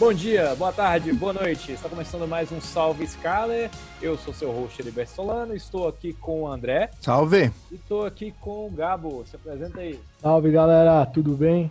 Bom dia, boa tarde, boa noite. Está começando mais um Salve Scaler. Eu sou seu host, Heriberto Solano. Estou aqui com o André. Salve! E estou aqui com o Gabo. Se apresenta aí. Salve, galera. Tudo bem?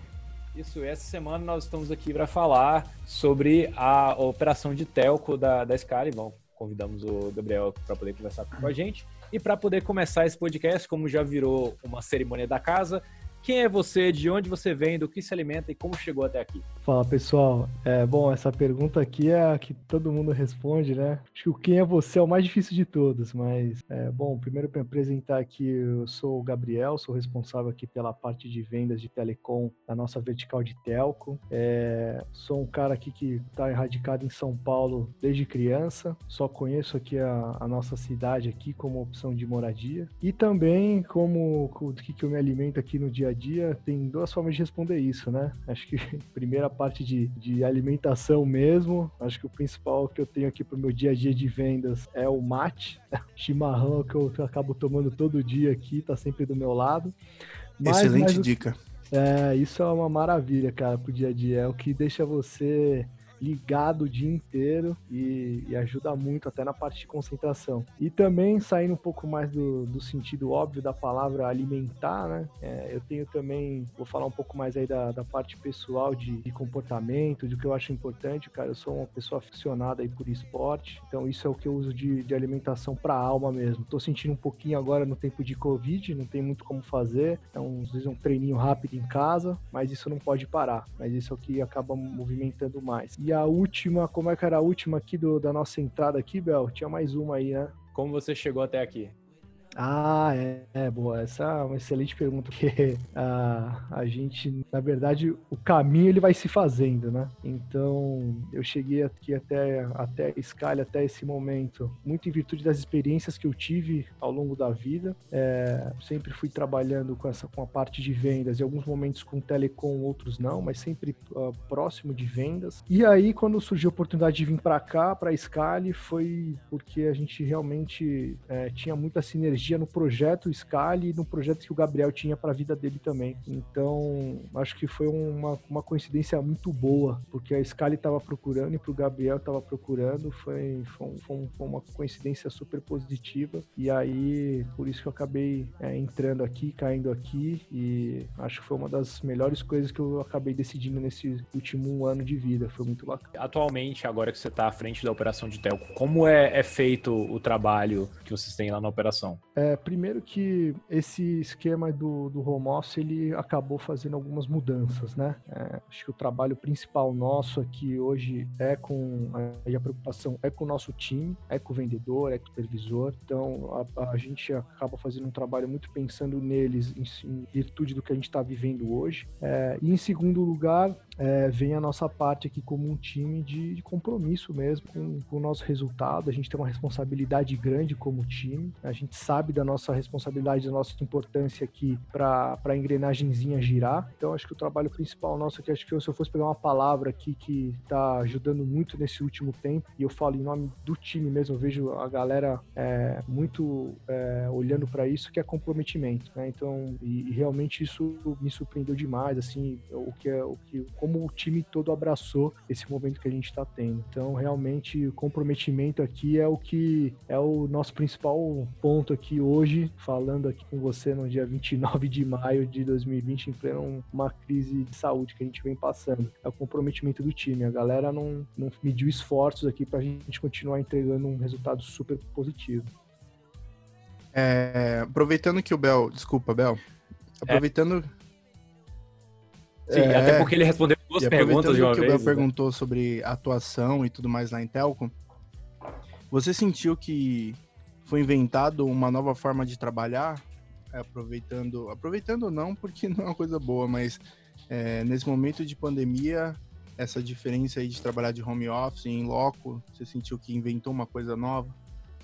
Isso, essa semana nós estamos aqui para falar sobre a operação de telco da, da Scala. Bom, convidamos o Gabriel para poder conversar com a gente. E para poder começar esse podcast, como já virou uma cerimônia da casa, quem é você, de onde você vem, do que se alimenta e como chegou até aqui? Fala pessoal, é, bom, essa pergunta aqui é a que todo mundo responde, né? Acho que o quem é você é o mais difícil de todos, mas, é, bom, primeiro para apresentar aqui, eu sou o Gabriel, sou responsável aqui pela parte de vendas de telecom da nossa vertical de telco. É, sou um cara aqui que está erradicado em São Paulo desde criança, só conheço aqui a, a nossa cidade aqui como opção de moradia e também como o que, que eu me alimento aqui no dia a dia, tem duas formas de responder isso, né? Acho que primeira parte de, de alimentação mesmo, acho que o principal que eu tenho aqui para o meu dia a dia de vendas é o mate, chimarrão que eu acabo tomando todo dia aqui, tá sempre do meu lado. Mas, Excelente mas, dica. É, isso é uma maravilha, cara, pro dia a dia. É o que deixa você ligado o dia inteiro e, e, ajuda muito até na parte de concentração. E também saindo um pouco mais do, do sentido óbvio da palavra alimentar, né? É, eu tenho também, vou falar um pouco mais aí da, da parte pessoal de, de, comportamento, do que eu acho importante, cara. Eu sou uma pessoa aficionada aí por esporte, então isso é o que eu uso de, de alimentação para alma mesmo. Tô sentindo um pouquinho agora no tempo de Covid, não tem muito como fazer, então às vezes um treininho rápido em casa, mas isso não pode parar. Mas isso é o que acaba movimentando mais. E e a última, como é que era a última aqui do, da nossa entrada aqui, Bel? Tinha mais uma aí, né? Como você chegou até aqui? Ah, é, é, boa. Essa é uma excelente pergunta, porque a, a gente, na verdade, o caminho ele vai se fazendo, né? Então, eu cheguei aqui até, até a até esse momento, muito em virtude das experiências que eu tive ao longo da vida. É, sempre fui trabalhando com essa com a parte de vendas, em alguns momentos com telecom, outros não, mas sempre uh, próximo de vendas. E aí, quando surgiu a oportunidade de vir para cá, para a foi porque a gente realmente é, tinha muita sinergia energia no projeto Scali e no projeto que o Gabriel tinha para a vida dele também. Então, acho que foi uma, uma coincidência muito boa, porque a Scali estava procurando e para o Gabriel estava procurando. Foi, foi, foi, uma coincidência super positiva. E aí, por isso que eu acabei é, entrando aqui, caindo aqui. E acho que foi uma das melhores coisas que eu acabei decidindo nesse último ano de vida. Foi muito bacana. Atualmente, agora que você está à frente da operação de telco, como é, é feito o trabalho que vocês têm lá na operação? É, primeiro que esse esquema do, do home office, ele acabou fazendo algumas mudanças, né? É, acho que o trabalho principal nosso aqui hoje é com, a, a preocupação é com o nosso time, é com o vendedor, é com o supervisor, então a, a gente acaba fazendo um trabalho muito pensando neles em, em virtude do que a gente está vivendo hoje. É, e em segundo lugar, é, vem a nossa parte aqui como um time de, de compromisso mesmo com, com, o nosso resultado. A gente tem uma responsabilidade grande como time, a gente sabe da nossa responsabilidade, da nossa importância aqui para a engrenagemzinha girar. Então, acho que o trabalho principal nosso aqui, acho que se eu fosse pegar uma palavra aqui que está ajudando muito nesse último tempo, e eu falo em nome do time mesmo, eu vejo a galera é, muito é, olhando para isso, que é comprometimento. Né? Então, e, e, realmente isso me surpreendeu demais, assim, o que é o que como o time todo abraçou esse momento que a gente está tendo. Então, realmente, o comprometimento aqui é o que é o nosso principal ponto aqui hoje, falando aqui com você no dia 29 de maio de 2020, em pleno uma crise de saúde que a gente vem passando. É o comprometimento do time. A galera não, não mediu esforços aqui para a gente continuar entregando um resultado super positivo. É, aproveitando que o Bel, desculpa, Bel, aproveitando é. Sim, é, até porque ele respondeu duas perguntas de uma que vez. O Bel né? perguntou sobre atuação e tudo mais lá em Telco. Você sentiu que foi inventado uma nova forma de trabalhar, é, aproveitando, aproveitando não, porque não é uma coisa boa, mas é, nesse momento de pandemia, essa diferença aí de trabalhar de home office em loco, você sentiu que inventou uma coisa nova?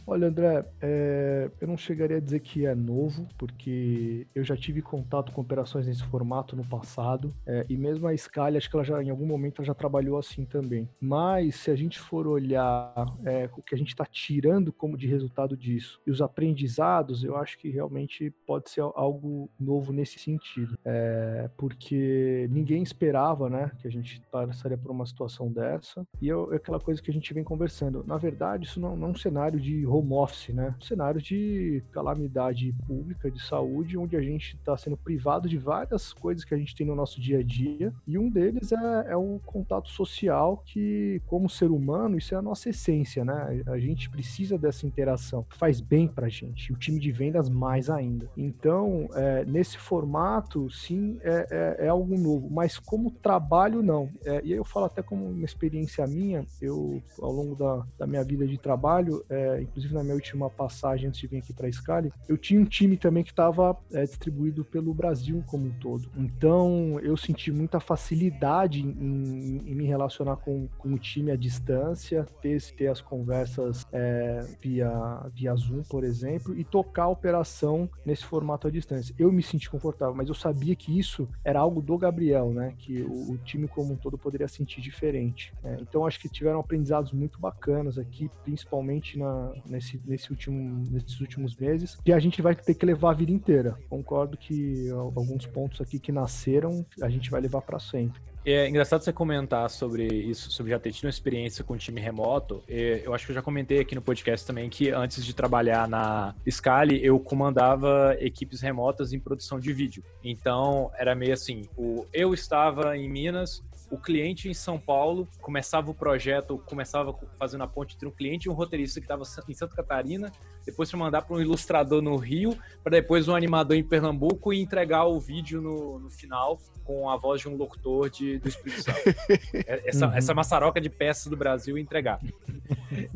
Olha, André, é, eu não chegaria a dizer que é novo, porque eu já tive contato com operações nesse formato no passado, é, e mesmo a Scala, acho que ela já, em algum momento, ela já trabalhou assim também. Mas, se a gente for olhar é, o que a gente está tirando como de resultado disso e os aprendizados, eu acho que realmente pode ser algo novo nesse sentido, é, porque ninguém esperava, né, que a gente passaria por uma situação dessa, e é aquela coisa que a gente vem conversando. Na verdade, isso não, não é um cenário de home office, né? Um cenário de calamidade pública, de saúde, onde a gente está sendo privado de várias coisas que a gente tem no nosso dia a dia, e um deles é, é o contato social, que, como ser humano, isso é a nossa essência, né? A gente precisa dessa interação, faz bem pra gente, o time de vendas mais ainda. Então, é, nesse formato, sim, é, é, é, algo novo, mas como trabalho, não. É, e eu falo até como uma experiência minha, eu, ao longo da, da minha vida de trabalho, é, inclusive na minha última passagem antes de vir aqui para a Scali, eu tinha um time também que estava é, distribuído pelo Brasil como um todo. Então eu senti muita facilidade em, em me relacionar com, com o time à distância, ter, ter as conversas é, via, via Zoom, por exemplo, e tocar a operação nesse formato à distância. Eu me senti confortável, mas eu sabia que isso era algo do Gabriel, né? Que o, o time como um todo poderia sentir diferente. Né? Então acho que tiveram aprendizados muito bacanas aqui, principalmente na, nesse, nesse último, nesses últimos meses, que a gente vai ter que levar a vida inteira. Concordo que alguns pontos aqui que nasceram, a gente vai levar para sempre. É engraçado você comentar sobre isso, sobre já ter tido uma experiência com time remoto. Eu acho que eu já comentei aqui no podcast também que antes de trabalhar na Scali, eu comandava equipes remotas em produção de vídeo. Então, era meio assim, o, eu estava em Minas, o cliente em São Paulo começava o projeto, começava fazendo a ponte entre um cliente e um roteirista que estava em Santa Catarina, depois para mandar para um ilustrador no Rio, para depois um animador em Pernambuco e entregar o vídeo no, no final com a voz de um locutor de, do Espírito Santo. É, essa, uhum. essa maçaroca de peças do Brasil entregar.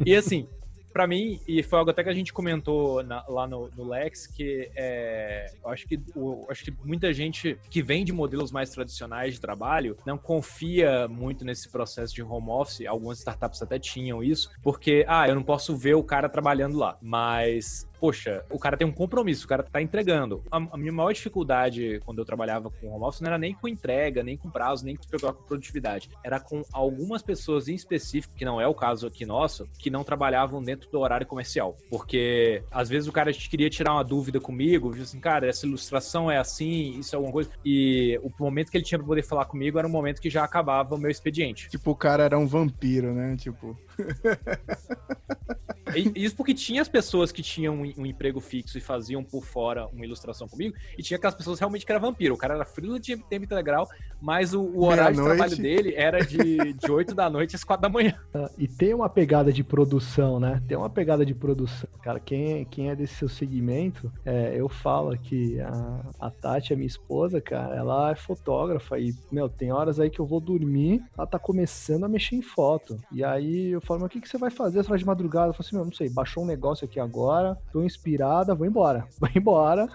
E assim, para mim, e foi algo até que a gente comentou na, lá no, no, Lex, que é, eu acho que, o, acho que muita gente que vem de modelos mais tradicionais de trabalho não confia muito nesse processo de home office. Algumas startups até tinham isso, porque, ah, eu não posso ver o cara trabalhando lá. Mas poxa, o cara tem um compromisso, o cara tá entregando. A, a, minha maior dificuldade quando eu trabalhava com home office não era nem com entrega, nem com prazo, nem com produtividade. Era com algumas pessoas em específico, que não é o caso aqui nosso, que não trabalhavam dentro do horário comercial. Porque às vezes o cara queria tirar uma dúvida comigo, viu assim, cara, essa ilustração é assim, isso é alguma coisa. E o momento que ele tinha pra poder falar comigo era o momento que já acabava o meu expediente. Tipo, o cara era um vampiro, né? Tipo. Isso porque tinha as pessoas que tinham um, emprego fixo e faziam por fora uma ilustração comigo, e tinha aquelas pessoas realmente que era vampiro. O cara era frio de tempo integral, mas o, o horário de trabalho dele era de, de 8 da noite às 4 da manhã. Ah, e tem uma pegada de produção, né? Tem uma pegada de produção. Cara, quem, quem é desse seu segmento, é, eu falo que a, a Tati, a minha esposa, cara, ela é fotógrafa e, meu, tem horas aí que eu vou dormir, ela tá começando a mexer em foto. E aí eu falo, mas o que, que você vai fazer? Você vai de madrugada? Eu falo assim, não sei, baixou um negócio aqui agora, tô inspirada, vou embora. Vou embora,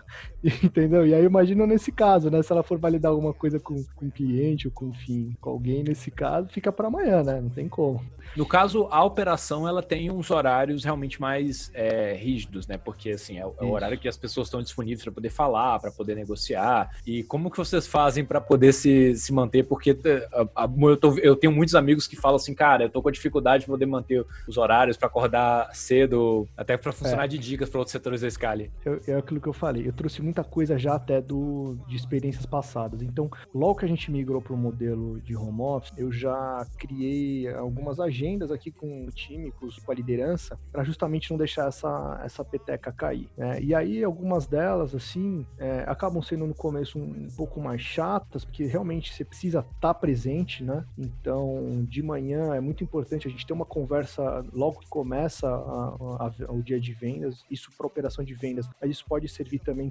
entendeu? E aí imagina nesse caso, né? Se ela for validar alguma coisa com, com cliente ou com, enfim, com alguém nesse caso, fica para amanhã, né? Não tem como. No caso, a operação, ela tem uns horários realmente mais é, rígidos, né? Porque, assim, é o, é horário que as pessoas estão disponíveis para poder falar, para poder negociar. E como que vocês fazem para poder se, se manter? Porque a, a, eu, tô, eu tenho muitos amigos que falam assim, cara, eu tô com dificuldade de poder manter os horários para acordar cedo, até para funcionar é. de dicas para outros setores da Scali. É aquilo que eu falei. Eu trouxe muita coisa já até do, de experiências passadas. Então, logo que a gente migrou para o modelo de home office, eu já criei algumas agendas aqui com o time, com, com a liderança, para justamente não deixar essa, essa peteca cair. Né? E aí, algumas delas, assim, é, acabam sendo no começo um, um, pouco mais chatas, porque realmente você precisa estar tá presente, né? Então, de manhã é muito importante a gente ter uma conversa logo que começa a, a, dia de vendas, isso para operação de vendas, mas isso pode servir também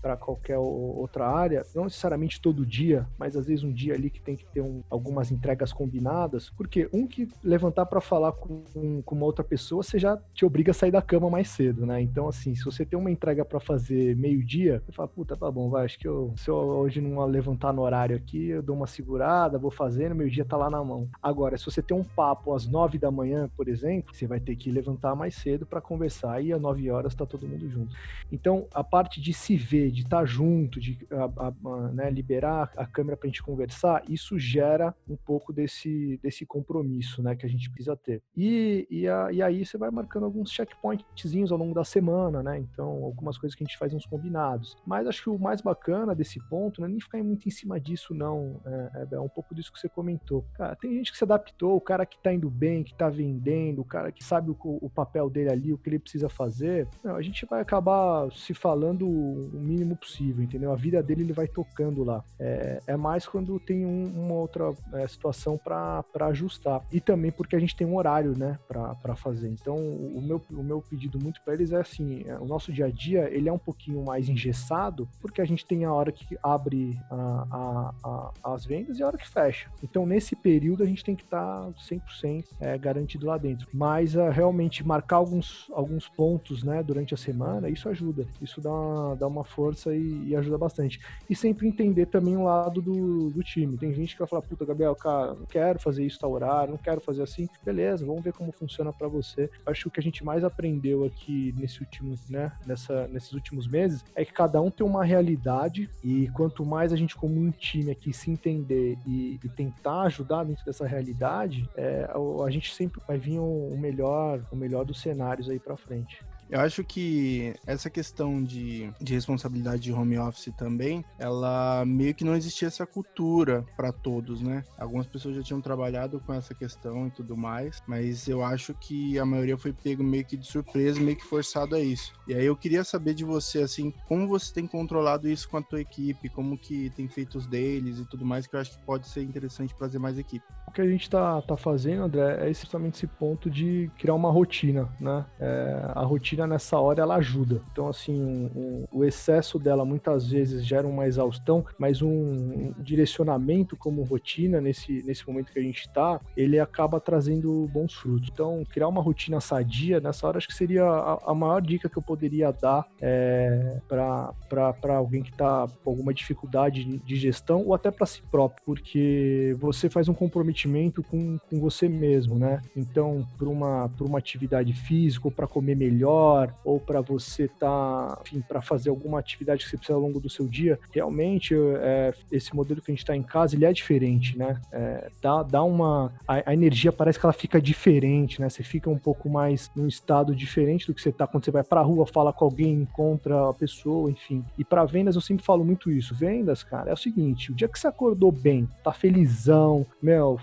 para qualquer outra área, não necessariamente todo dia, mas às vezes um dia ali que tem que ter um, algumas entregas combinadas, porque um que levantar para falar com, com uma outra pessoa, você já te obriga a sair da cama mais cedo, né? Então, assim, se você tem uma entrega para fazer meio-dia, você fala, puta, tá bom, vai, acho que eu, se eu hoje não levantar no horário aqui, eu dou uma segurada, vou fazendo, meio-dia tá lá na mão. Agora, se você tem um papo às nove da manhã, por exemplo, você vai ter que levantar sentar mais cedo para conversar e às 9 horas tá todo mundo junto. Então, a parte de se ver, de estar tá junto, de a, a, a, né, liberar a câmera para a gente conversar, isso gera um pouco desse, desse compromisso, né, que a gente precisa ter. E, e, e aí você vai marcando alguns checkpointzinhos ao longo da semana, né? Então, algumas coisas que a gente faz uns combinados. Mas acho que o mais bacana desse ponto não é nem ficar muito em cima disso, não. É, é, é um pouco disso que você comentou. Cara, tem gente que se adaptou, o cara que tá indo bem, que tá vendendo, o cara que sabe o, o papel dele ali, o que ele precisa fazer. Não, a gente vai acabar se falando o mínimo possível, entendeu? A vida dele ele vai tocando lá. É, é mais quando tem um, uma outra é, situação para ajustar. E também porque a gente tem um horário, né, para fazer. Então, o meu, o meu pedido muito para eles é assim: é, o nosso dia a dia ele é um pouquinho mais engessado, porque a gente tem a hora que abre a, a, a, as vendas e a hora que fecha. Então, nesse período, a gente tem que estar tá 100% é, garantido lá dentro. Mas uh, realmente marcar alguns, alguns pontos né, durante a semana, isso ajuda. Isso dá uma, dá uma força e, e ajuda bastante. E sempre entender também o lado do, do time. Tem gente que vai falar, puta, Gabriel, cara, não quero fazer isso tal horário, não quero fazer assim. Beleza, vamos ver como funciona para você. Acho que o que a gente mais aprendeu aqui nesse último, né, nessa, nesses últimos meses é que cada um tem uma realidade e quanto mais a gente como um time aqui se entender e, e tentar ajudar dentro dessa realidade, é, a gente sempre vai vir o melhor, o melhor dos cenários aí para frente. Eu acho que essa questão de, de responsabilidade de home office também, ela meio que não existia essa cultura para todos, né? Algumas pessoas já tinham trabalhado com essa questão e tudo mais, mas eu acho que a maioria foi pego meio que de surpresa, meio que forçado a isso. E aí eu queria saber de você, assim, como você tem controlado isso com a tua equipe, como que tem feito os deles e tudo mais, que eu acho que pode ser interessante trazer mais equipe. O que a gente tá, tá fazendo, André, é exatamente esse ponto de criar uma rotina, né? É, a rotina nessa hora ela ajuda. Então, assim, um, um, o excesso dela muitas vezes gera uma exaustão, mas um, um direcionamento como rotina nesse, nesse momento que a gente está, ele acaba trazendo bons frutos. Então, criar uma rotina sadia nessa hora acho que seria a, a maior dica que eu poderia dar é, para alguém que está com alguma dificuldade de gestão ou até para si próprio, porque você faz um comprometimento com, com você mesmo, né? Então, para uma, uma atividade física para comer melhor, melhor ou para você tá, enfim, para fazer alguma atividade que você precisa ao longo do seu dia, realmente é, esse modelo que a gente está em casa ele é diferente, né? É, dá, dá uma a, a, energia parece que ela fica diferente, né? Você fica um pouco mais num estado diferente do que você tá quando você vai para a rua, fala com alguém, encontra a pessoa, enfim. E para vendas eu sempre falo muito isso. Vendas, cara, é o seguinte: o dia que você acordou bem, tá felizão, meu,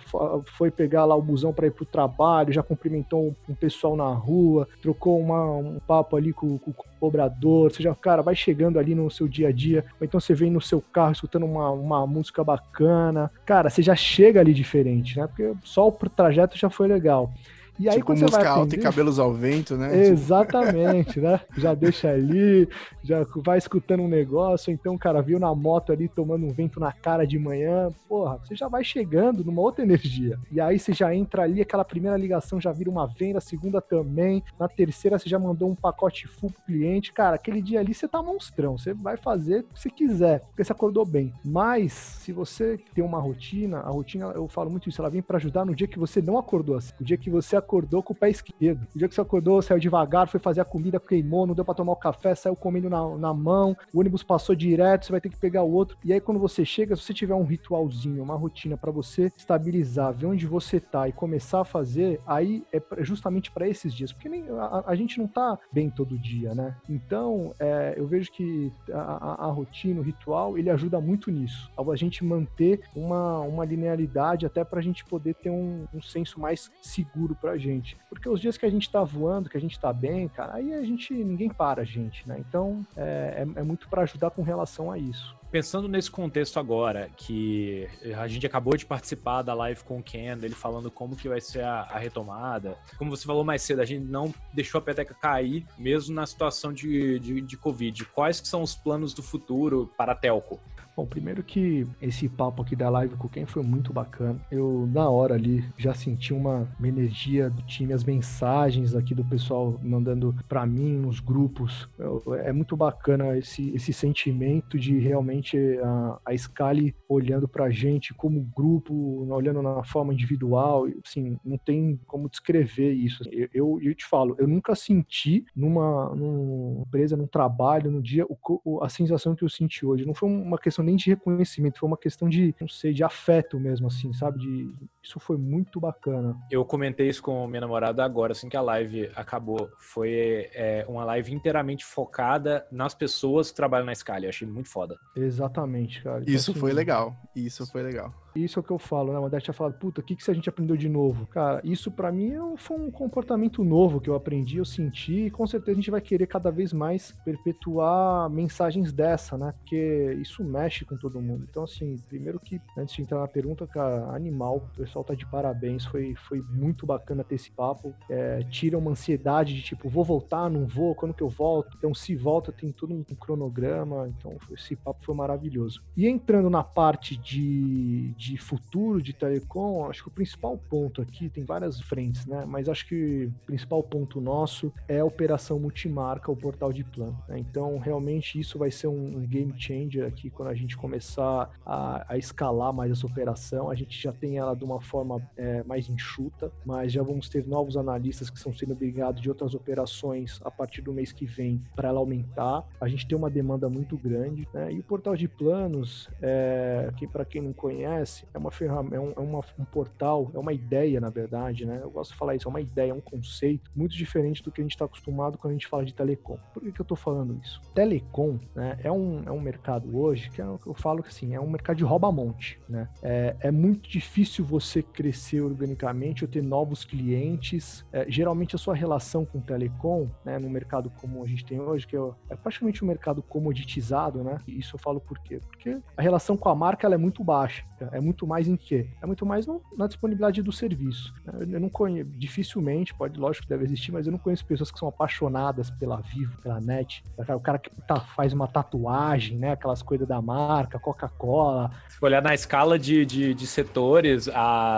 foi pegar lá o busão para ir pro trabalho, já cumprimentou um pessoal na rua, trocou uma, um papo ali com, com, o cobrador, você já, cara, vai chegando ali no seu dia a dia, ou então você vem no seu carro escutando uma, uma música bacana, cara, você já chega ali diferente, né? Porque só o trajeto já foi legal. E aí, tipo quando música você vai alta e cabelos ao vento, né? Exatamente, né? Já deixa ali, já vai escutando um negócio, então o cara viu na moto ali tomando um vento na cara de manhã, porra, você já vai chegando numa outra energia. E aí você já entra ali, aquela primeira ligação já vira uma venda, a segunda também, na terceira você já mandou um pacote full pro cliente, cara, aquele dia ali você tá monstrão, você vai fazer o que você quiser, porque você acordou bem. Mas, se você tem uma rotina, a rotina, eu falo muito isso, ela vem para ajudar no dia que você não acordou assim, o dia que você acordou com o pé esquerdo. O dia que você acordou, saiu devagar, foi fazer a comida, queimou, não deu para tomar o café, saiu comendo na, na mão, o ônibus passou direto, você vai ter que pegar o outro. E aí, quando você chega, se você tiver um ritualzinho, uma rotina para você estabilizar, ver onde você tá e começar a fazer, aí é justamente para esses dias, porque nem, a, a, gente não tá bem todo dia, né? Então, é, eu vejo que a, a, a, rotina, o ritual, ele ajuda muito nisso, a gente manter uma, uma linearidade até para a gente poder ter um, um senso mais seguro pra gente. Porque os dias que a gente tá voando, que a gente tá bem, cara, aí a gente, ninguém para a gente, né? Então, é, é, é muito para ajudar com relação a isso. Pensando nesse contexto agora, que a gente acabou de participar da live com o Ken, ele falando como que vai ser a, a, retomada. Como você falou mais cedo, a gente não deixou a peteca cair, mesmo na situação de, de, de Covid. Quais que são os planos do futuro para a Telco? Bom, primeiro que esse papo aqui da live com quem foi muito bacana. Eu, na hora ali, já senti uma, uma energia do time, as mensagens aqui do pessoal mandando para mim nos grupos. Eu, é muito bacana esse, esse sentimento de realmente a, a Scali olhando pra gente como grupo, olhando na forma individual. Assim, não tem como descrever isso. Eu, eu, eu te falo, eu nunca senti numa, numa empresa, num trabalho, no dia, o, a sensação que eu senti hoje. Não foi uma questão nem de reconhecimento, foi uma questão de, não sei, de afeto mesmo, assim, sabe? De, isso foi muito bacana. Eu comentei isso com minha namorada agora, assim que a live acabou. Foi é, uma live inteiramente focada nas pessoas que trabalham na Scala. Eu achei muito foda. Exatamente, cara. Então, isso assim, foi legal. Isso foi legal. Isso é o que eu falo, né? O André tinha falado, puta, o que, que a gente aprendeu de novo? Cara, isso para mim é foi um comportamento novo que eu aprendi, eu senti, e com certeza a gente vai querer cada vez mais perpetuar mensagens dessa, né? Porque isso mexe com todo mundo. Então, assim, primeiro que, antes de entrar na pergunta, cara, animal, o pessoal tá de parabéns, foi, foi muito bacana ter esse papo. É, tira uma ansiedade de tipo, vou voltar, não vou, quando que eu volto? Então, se volta, tem todo um cronograma. Então, esse papo foi maravilhoso. E entrando na parte de, de futuro de telecom, acho que o principal ponto aqui, tem várias frentes, né? Mas acho que o principal ponto nosso é a operação multimarca, o portal de plano. Né? Então, realmente, isso vai ser um, game changer aqui quando a gente começar a, a, escalar mais essa operação. A gente já tem ela de uma forma é, mais enxuta, mas já vamos ter novos analistas que estão sendo obrigados de outras operações a partir do mês que vem para ela aumentar. A gente tem uma demanda muito grande, né? E o portal de planos, é, que para quem não conhece, é uma ferramenta, é, um, é uma, um portal, é uma ideia, na verdade, né? Eu gosto de falar isso, é uma ideia, é um conceito muito diferente do que a gente está acostumado quando a gente fala de telecom. Por que, que eu estou falando isso? Telecom, né, é um, é um mercado hoje que é, eu falo que assim, é um mercado de rouba-monte, né? É, é muito difícil você crescer organicamente ou ter novos clientes. É, geralmente a sua relação com telecom, né, no mercado como a gente tem hoje, que é, é praticamente um mercado comoditizado, né? E isso eu falo por quê? Porque a relação com a marca ela é muito baixa. É muito mais em quê? É muito mais no, na disponibilidade do serviço. Eu não conheço, dificilmente, pode, lógico que deve existir, mas eu não conheço pessoas que são apaixonadas pela Vivo, pela NET. O cara que tá, faz uma tatuagem, né? Aquelas coisas da marca, Coca-Cola. Se olhar na escala de, de, de setores,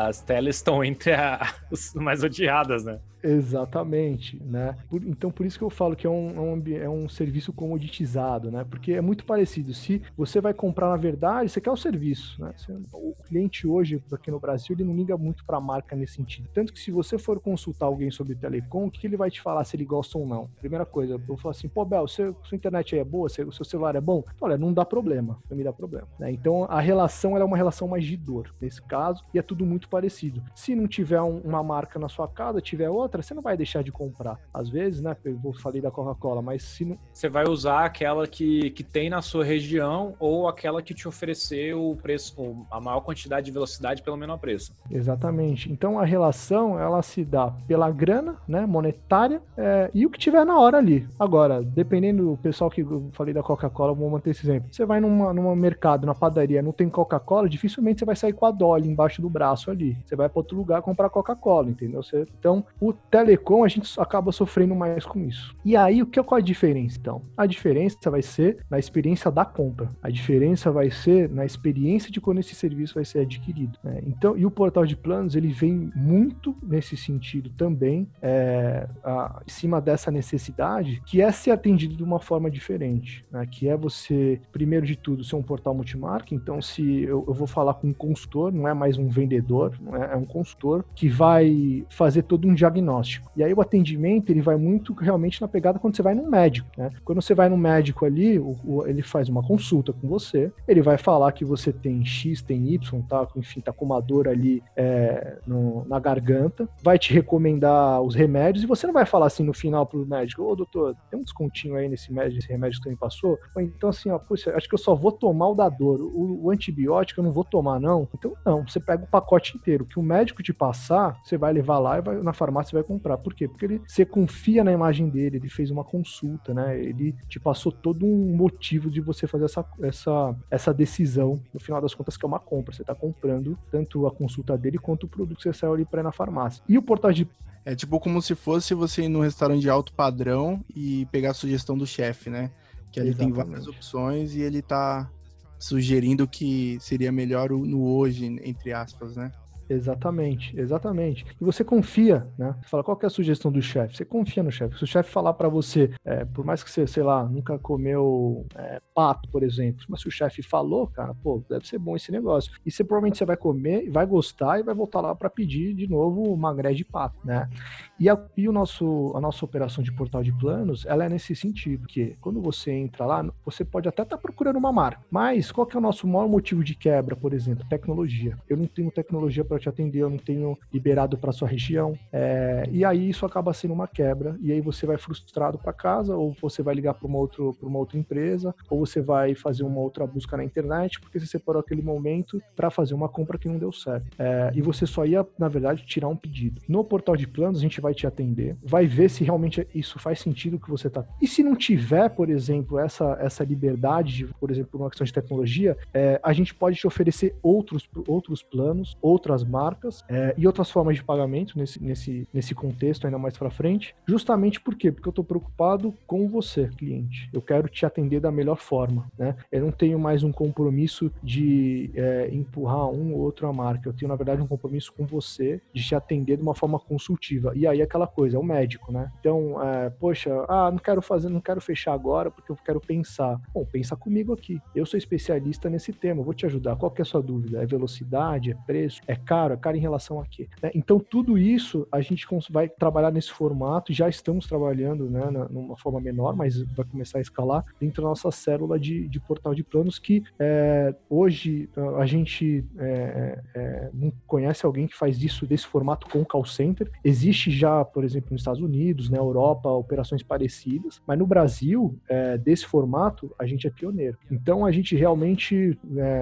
as telas estão entre as mais odiadas, né? Exatamente, né? Por, então, por isso que eu falo que é um, é um, é um serviço comoditizado, né? Porque é muito parecido. Se você vai comprar, na verdade, você quer o serviço, né? Você, o cliente hoje, aqui no Brasil, ele não liga muito para a marca nesse sentido. Tanto que se você for consultar alguém sobre telecom, o que ele vai te falar se ele gosta ou não? Primeira coisa, eu falar assim, pô, Bel, você, sua internet aí é boa, seu, seu celular é bom? Olha, não dá problema, não me dá problema. Né? Então, a relação é uma relação mais de dor, nesse caso, e é tudo muito parecido. Se não tiver um, uma marca na sua casa, tiver outra, outra, você não vai deixar de comprar. Às vezes, né? Eu falei da Coca-Cola, mas se não. Você vai usar aquela que, que tem na sua região ou aquela que te ofereceu o preço, a maior quantidade de velocidade pelo menor preço. Exatamente. Então a relação ela se dá pela grana, né? Monetária é, e o que tiver na hora ali. Agora, dependendo do pessoal que eu falei da Coca-Cola, vou manter esse exemplo. Você vai numa, numa mercado, na padaria, não tem Coca-Cola, dificilmente você vai sair com a Dolly embaixo do braço ali. Você vai para outro lugar comprar Coca-Cola, entendeu? Você, então, o telecom a gente acaba sofrendo mais com isso. E aí, o que qual a diferença então? A diferença vai ser na experiência da compra. A diferença vai ser na experiência de quando esse serviço vai ser adquirido. Né? Então, e o portal de planos ele vem muito nesse sentido também, é, a, em cima dessa necessidade, que é ser atendido de uma forma diferente, né? que é você, primeiro de tudo, ser um portal multimarca. Então, se eu, eu vou falar com um consultor, não é mais um vendedor, é, é um consultor que vai fazer todo um diagnóstico diagnóstico. E aí o atendimento ele vai muito realmente na pegada quando você vai num médico, né? Quando você vai no médico ali, o, o, ele faz uma consulta com você, ele vai falar que você tem X, tem Y, tá? Enfim, tá com uma dor ali é, no, na garganta, vai te recomendar os remédios e você não vai falar assim no final pro médico, ô doutor, tem um descontinho aí nesse, médio, nesse remédio que você me passou? Ou então assim, ó, puxa, acho que eu só vou tomar o da dor, o, o antibiótico eu não vou tomar não. Então não, você pega o pacote inteiro, que o médico te passar, você vai levar lá e vai, na farmácia vai comprar. Por quê? Porque ele, você confia na imagem dele, ele fez uma consulta, né? Ele te passou todo um motivo de você fazer essa, essa, essa decisão, no final das contas, que é uma compra. Você está comprando tanto a consulta dele quanto o produto que você saiu ali para ir na farmácia. E o portal de é tipo como se fosse você ir num restaurante de alto padrão e pegar a sugestão do chefe, né? Que ele tem várias opções e ele tá sugerindo que seria melhor no hoje, entre aspas, né? Exatamente, exatamente. E você confia, né? Você fala, qual é a sugestão do chefe? Você confia no chefe. Se o chefe falar para você, é, por mais que você, sei lá, nunca comeu é, pato, por exemplo, mas se o chefe falou, cara, pô, deve ser bom esse negócio. E você provavelmente você vai comer, vai gostar e vai voltar lá para pedir de novo magré de pato, né? E, a, e o nosso, a nossa operação de portal de planos, ela é nesse sentido, que quando você entra lá, você pode até estar tá procurando uma marca, mas qual que é o nosso maior motivo de quebra, por exemplo? Tecnologia. Eu não tenho tecnologia para te atender, eu não tenho liberado para sua região. É, e aí isso acaba sendo uma quebra. E aí você vai frustrado para casa, ou você vai ligar para uma, uma outra empresa, ou você vai fazer uma outra busca na internet, porque você separou aquele momento para fazer uma compra que não deu certo. É, e você só ia, na verdade, tirar um pedido. No portal de planos, a gente vai te atender, vai ver se realmente isso faz sentido que você tá. E se não tiver, por exemplo, essa, essa liberdade, de, por exemplo, uma questão de tecnologia, é, a gente pode te oferecer outros, outros planos, outras marcas é, e outras formas de pagamento nesse, nesse, nesse contexto ainda mais para frente. Justamente por quê? Porque eu estou preocupado com você, cliente. Eu quero te atender da melhor forma, né? Eu não tenho mais um compromisso de é, empurrar um ou outro a marca. Eu tenho, na verdade, um compromisso com você de te atender de uma forma consultiva. E aí aquela coisa, é o médico, né? Então, é, poxa, ah, não quero fazer, não quero fechar agora porque eu quero pensar. Bom, pensa comigo aqui. Eu sou especialista nesse tema, vou te ajudar. Qual que é a sua dúvida? É velocidade? É preço? É caro? Caro, é caro em relação a quê? Né? Então, tudo isso a gente vai trabalhar nesse formato, já estamos trabalhando né, numa forma menor, mas vai começar a escalar dentro da nossa célula de, de portal de planos que é, hoje a gente é, é, não conhece alguém que faz isso desse formato com call center. Existe já, por exemplo, nos Estados Unidos, na Europa, operações parecidas, mas no Brasil, é, desse formato, a gente é pioneiro. Então, a gente realmente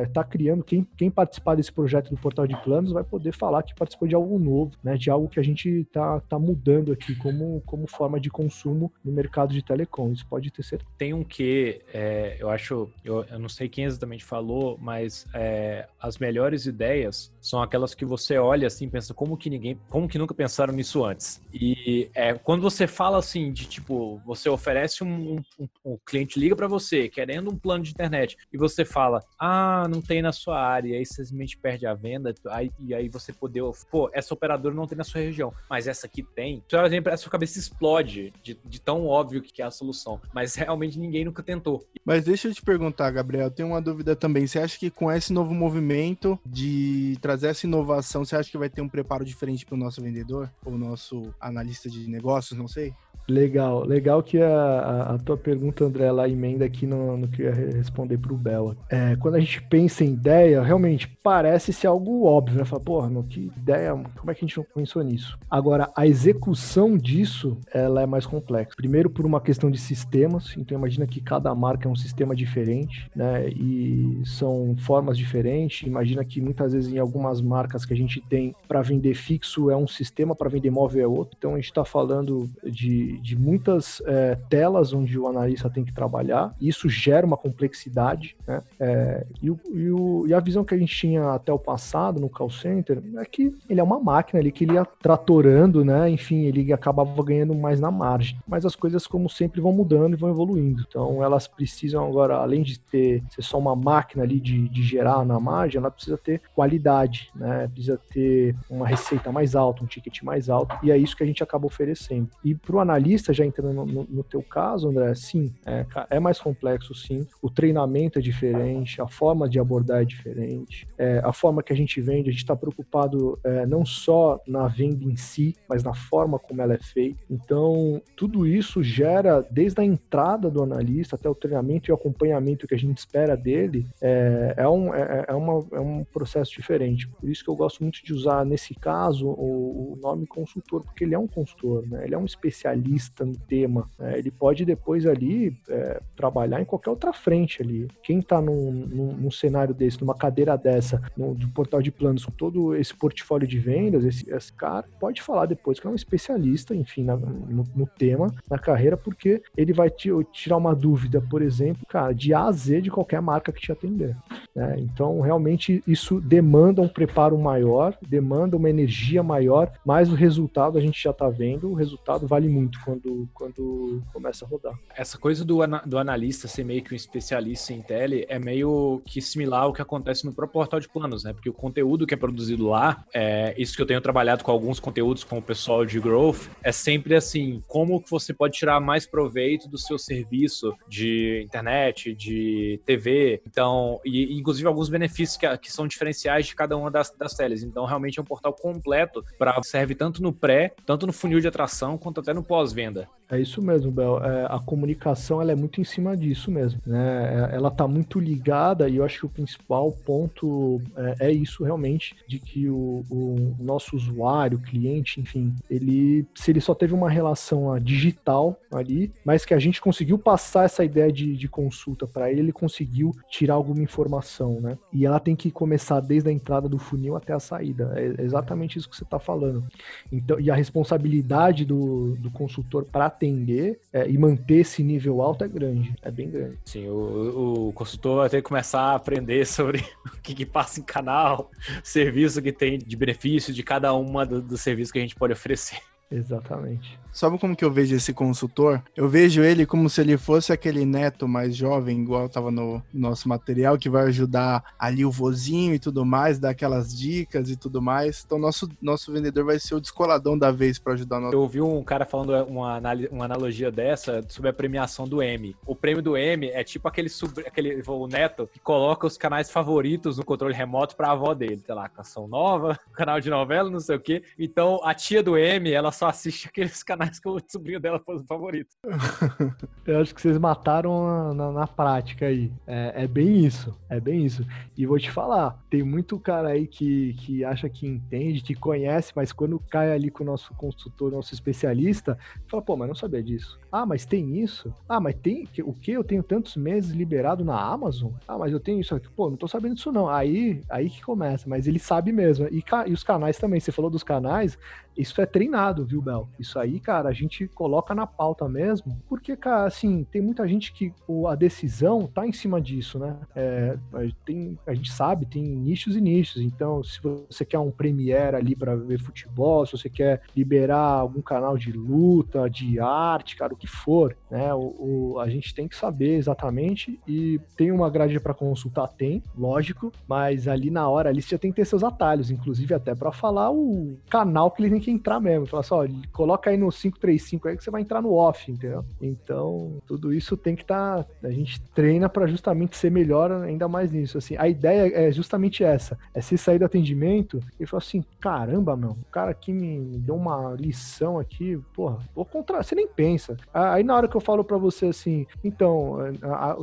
está é, criando, quem, quem participar desse projeto do portal de planos vai poder falar que participou de algo novo, né? De algo que a gente está tá mudando aqui como, como forma de consumo no mercado de telecom. Isso pode ter certeza. Tem um que é, eu acho, eu, eu, não sei quem exatamente falou, mas é, as melhores ideias são aquelas que você olha assim, pensa como que ninguém, como que nunca pensaram nisso antes. E é, quando você fala assim de tipo, você oferece um, um, um cliente liga para você querendo um plano de internet e você fala, ah, não tem na sua área, e aí você simplesmente perde a venda, aí, e aí você poder, pô, essa operadora não tem na sua região, mas essa aqui tem. Então, exemplo, a sua cabeça explode de, de tão óbvio que é a solução, mas realmente ninguém nunca tentou. Mas deixa eu te perguntar, Gabriel, tem uma dúvida também. Você acha que com esse novo movimento de trazer essa inovação, você acha que vai ter um preparo diferente para o nosso vendedor ou nosso analista de negócios? Não sei. Legal, legal que a, a, tua pergunta, André, ela emenda aqui no, no que eu ia responder para o Bela. É, quando a gente pensa em ideia, realmente parece ser algo óbvio, né? Fala, porra, meu, que ideia, como é que a gente não pensou nisso? Agora, a execução disso, ela é mais complexa. Primeiro, por uma questão de sistemas, então imagina que cada marca é um sistema diferente, né? E são formas diferentes. Imagina que muitas vezes em algumas marcas que a gente tem para vender fixo é um sistema, para vender móvel é outro. Então a gente está falando de de, muitas é, telas onde o analista tem que trabalhar, e isso gera uma complexidade, né? É, e, o, e, o, e, a visão que a gente tinha até o passado no call center é que ele é uma máquina ali que ele ia tratorando, né? Enfim, ele acabava ganhando mais na margem. Mas as coisas, como sempre, vão mudando e vão evoluindo. Então, elas precisam agora, além de ter ser só uma máquina ali de, de gerar na margem, ela precisa ter qualidade, né? Precisa ter uma receita mais alta, um ticket mais alto, e é isso que a gente acaba oferecendo. E para o analista analista, já entrando no, no, no teu caso, André, sim, é, é, mais complexo, sim. O treinamento é diferente, a forma de abordar é diferente, é, a forma que a gente vende, a gente está preocupado é, não só na venda em si, mas na forma como ela é feita. Então, tudo isso gera, desde a entrada do analista até o treinamento e o acompanhamento que a gente espera dele, é, é, um, é, é, uma, é um processo diferente. Por isso que eu gosto muito de usar, nesse caso, o, o nome consultor, porque ele é um consultor, né? ele é um especialista especialista no tema. Né? Ele pode depois ali é, trabalhar em qualquer outra frente ali. Quem está num, num, num, cenário desse, numa cadeira dessa, no, portal de planos, com todo esse portfólio de vendas, esse, esse cara pode falar depois que é um especialista, enfim, na, no, no, tema, na carreira, porque ele vai te, tirar uma dúvida, por exemplo, cara, de A a Z de qualquer marca que te atender. Né? Então, realmente, isso demanda um preparo maior, demanda uma energia maior, mas o resultado a gente já está vendo, o resultado vale muito quando, quando começa a rodar. Essa coisa do, do analista ser meio que um especialista em tele é meio que similar ao que acontece no próprio portal de planos, né? Porque o conteúdo que é produzido lá, é, isso que eu tenho trabalhado com alguns conteúdos com o pessoal de growth, é sempre assim, como que você pode tirar mais proveito do seu serviço de internet, de TV, então, e inclusive alguns benefícios que, que são diferenciais de cada uma das, das teles. Então, realmente é um portal completo para serve tanto no pré, tanto no funil de atração, quanto até no pós-venda. É isso mesmo, Bel. É, a comunicação ela é muito em cima disso mesmo. Né? É, ela está muito ligada e eu acho que o principal ponto é, é isso realmente, de que o, o, nosso usuário, cliente, enfim, ele se ele só teve uma relação digital ali, mas que a gente conseguiu passar essa ideia de, de consulta para ele, ele conseguiu tirar alguma informação, né? E ela tem que começar desde a entrada do funil até a saída. É exatamente isso que você está falando. Então, e a responsabilidade do, do consultor para atender é, e manter esse nível alto é grande, é bem grande. Sim, o, o consultor vai ter que começar a aprender sobre o que, que passa em canal, serviço que tem de benefício de cada uma dos do serviços que a gente pode oferecer. Exatamente. Sabe como que eu vejo esse consultor? Eu vejo ele como se ele fosse aquele neto mais jovem, igual tava no nosso material, que vai ajudar ali o vozinho e tudo mais, dar aquelas dicas e tudo mais. Então, nosso, nosso vendedor vai ser o descoladão da vez para ajudar nós. Eu ouvi um cara falando uma, uma analogia dessa sobre a premiação do M. O prêmio do M é tipo aquele, sub, aquele o neto que coloca os canais favoritos no controle remoto pra avó dele. Sei lá, canção nova, canal de novela, não sei o quê. Então, a tia do M, ela só assiste aqueles canais mais que o sobrinho dela fosse o favorito. Eu acho que vocês mataram na, na prática aí. É, é, bem isso. É bem isso. E vou te falar, tem muito cara aí que, que acha que entende, que conhece, mas quando cai ali com o nosso consultor, nosso especialista, fala, pô, mas não sabia disso. Ah, mas tem isso? Ah, mas tem o que? Eu tenho tantos meses liberado na Amazon? Ah, mas eu tenho isso aqui. Pô, não tô sabendo disso não. Aí, aí que começa, mas ele sabe mesmo. E, e os canais também, você falou dos canais, isso é treinado, viu, Bel? Isso aí, cara, a gente coloca na pauta mesmo, porque, cara, assim, tem muita gente que a decisão tá em cima disso, né? É, tem, a gente sabe, tem nichos e nichos. Então, se você quer um Premiere ali para ver futebol, se você quer liberar algum canal de luta, de arte, cara, o que for, né? O, o a gente tem que saber exatamente e tem uma grade para consultar, tem, lógico, mas ali na hora ali você tem que ter seus atalhos, inclusive até para falar o canal que ele tem que entrar mesmo. Falar só, coloca aí no 535 aí que você vai entrar no off, entendeu? Então, tudo isso tem que estar. Tá, a gente treina para justamente ser melhor ainda mais nisso. Assim, a ideia é justamente essa: é se sair do atendimento e falar assim: caramba, meu, o cara aqui me deu uma lição aqui, porra, vou contra. Você nem pensa. Aí na hora que eu falo para você assim, então,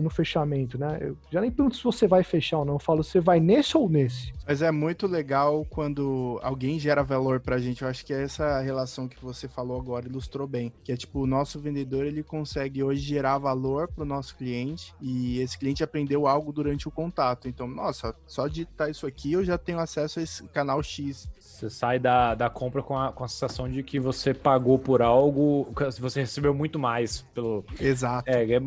no fechamento, né? Eu já nem pergunto se você vai fechar ou não, eu falo, você vai nesse ou nesse? Mas é muito legal quando alguém gera valor pra gente. Eu acho que é essa relação que você falou agora ilustrou bem. Que é tipo, o nosso vendedor ele consegue hoje gerar valor pro nosso cliente e esse cliente aprendeu algo durante o contato. Então, nossa, só digitar isso aqui eu já tenho acesso a esse canal X. Você sai da, da compra com a, com a sensação de que você pagou por algo, você recebeu muito mais pelo. Exato. É, é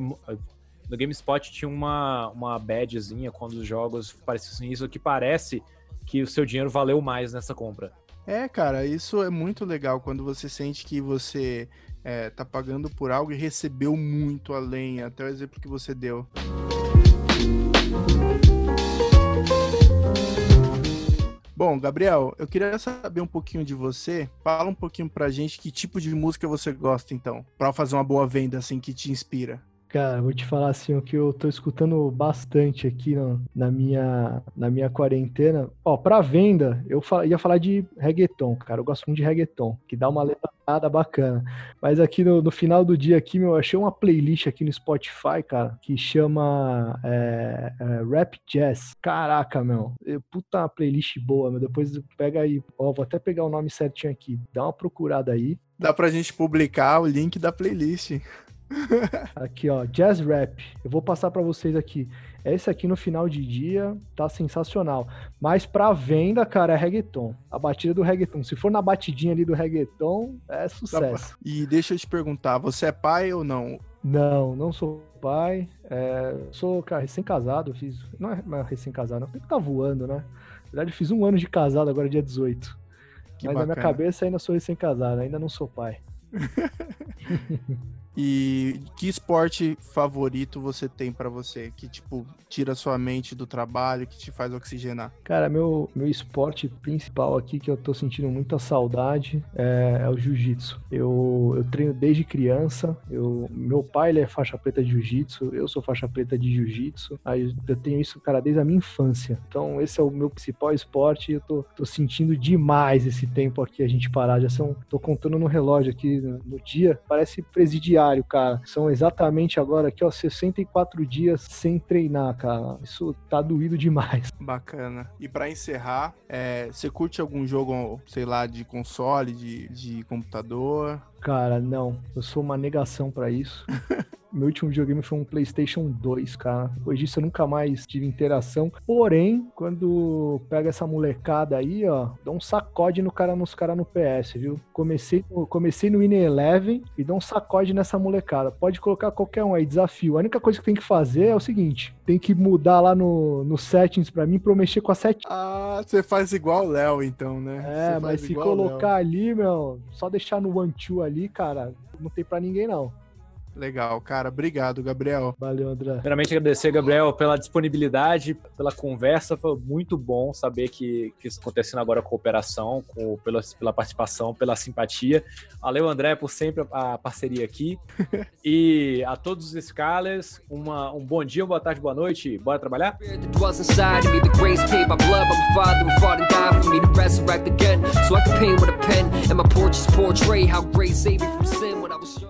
no GameSpot tinha uma, uma badgezinha quando os jogos pareciam isso, que parece que o seu dinheiro valeu mais nessa compra. É, cara, isso é muito legal quando você sente que você é, tá pagando por algo e recebeu muito além, até o exemplo que você deu. Bom, Gabriel, eu queria saber um pouquinho de você. Fala um pouquinho pra gente que tipo de música você gosta, então, para fazer uma boa venda, assim, que te inspira. Cara, vou te falar assim, o que eu tô escutando bastante aqui no, na, minha, na minha quarentena. Ó, pra venda, eu ia falar de reggaeton, cara. Eu gosto muito de reggaeton, que dá uma levantada bacana. Mas aqui no, no final do dia aqui, meu, eu achei uma playlist aqui no Spotify, cara, que chama é, é, Rap Jazz. Caraca, meu. Puta playlist boa, meu. Depois pega aí, ó, vou até pegar o nome certinho aqui. Dá uma procurada aí. Dá pra gente publicar o link da playlist. Aqui, ó, Jazz Rap. Eu vou passar para vocês aqui. Esse aqui no final de dia tá sensacional. Mas pra venda, cara, é reggaeton. A batida do reggaeton. Se for na batidinha ali do reggaeton, é sucesso. E deixa eu te perguntar, você é pai ou não? Não, não sou pai. É, sou cara, recém-casado, fiz. Não é, é recém-casado, não. Tem que tá voando, né? Na verdade, fiz um ano de casado agora, dia 18. Que Mas bacana. na minha cabeça ainda sou recém-casado, ainda não sou pai. E que esporte favorito você tem para você? Que, tipo, tira sua mente do trabalho, que te faz oxigenar? Cara, meu, meu esporte principal aqui, que eu tô sentindo muita saudade, é, é o jiu-jitsu. Eu, eu treino desde criança. Eu, meu pai ele é faixa preta de jiu-jitsu, eu sou faixa preta de jiu-jitsu. Aí eu tenho isso, cara, desde a minha infância. Então, esse é o meu principal esporte e eu tô, tô sentindo demais esse tempo aqui a gente parar. Já são, tô contando no relógio aqui no dia, parece presidiário cara. São exatamente agora aqui, ó, 64 dias sem treinar, cara. Isso tá doído demais. Bacana. E para encerrar, é, você curte algum jogo, sei lá, de console, de, de computador? Cara, não. Eu sou uma negação para isso. Meu último videogame foi um PlayStation 2, cara. Depois disso eu nunca mais tive interação. Porém, quando pega essa molecada aí, ó, dá um sacode no cara nos caras no PS, viu? Comecei, comecei no Winning Eleven e dá um sacode nessa molecada. Pode colocar qualquer um aí, desafio. A única coisa que tem que fazer é o seguinte: tem que mudar lá no, no settings pra mim pra eu mexer com a set. Ah, você faz igual o Léo, então, né? É, mas se colocar ali, meu, só deixar no one two ali, cara, não tem pra ninguém não. Legal, cara. Obrigado, Gabriel. Valeu, André. Primeiramente, agradecer, Gabriel, pela disponibilidade, pela conversa. Foi muito bom saber que, que isso acontecendo agora com a cooperação, com, pela, pela participação, pela simpatia. Valeu, André, por sempre a parceria aqui. e a todos os Scalers, uma, um bom dia, boa tarde, boa noite. Bora trabalhar? pen, and my portraits portray how great saved me from sin when I was young.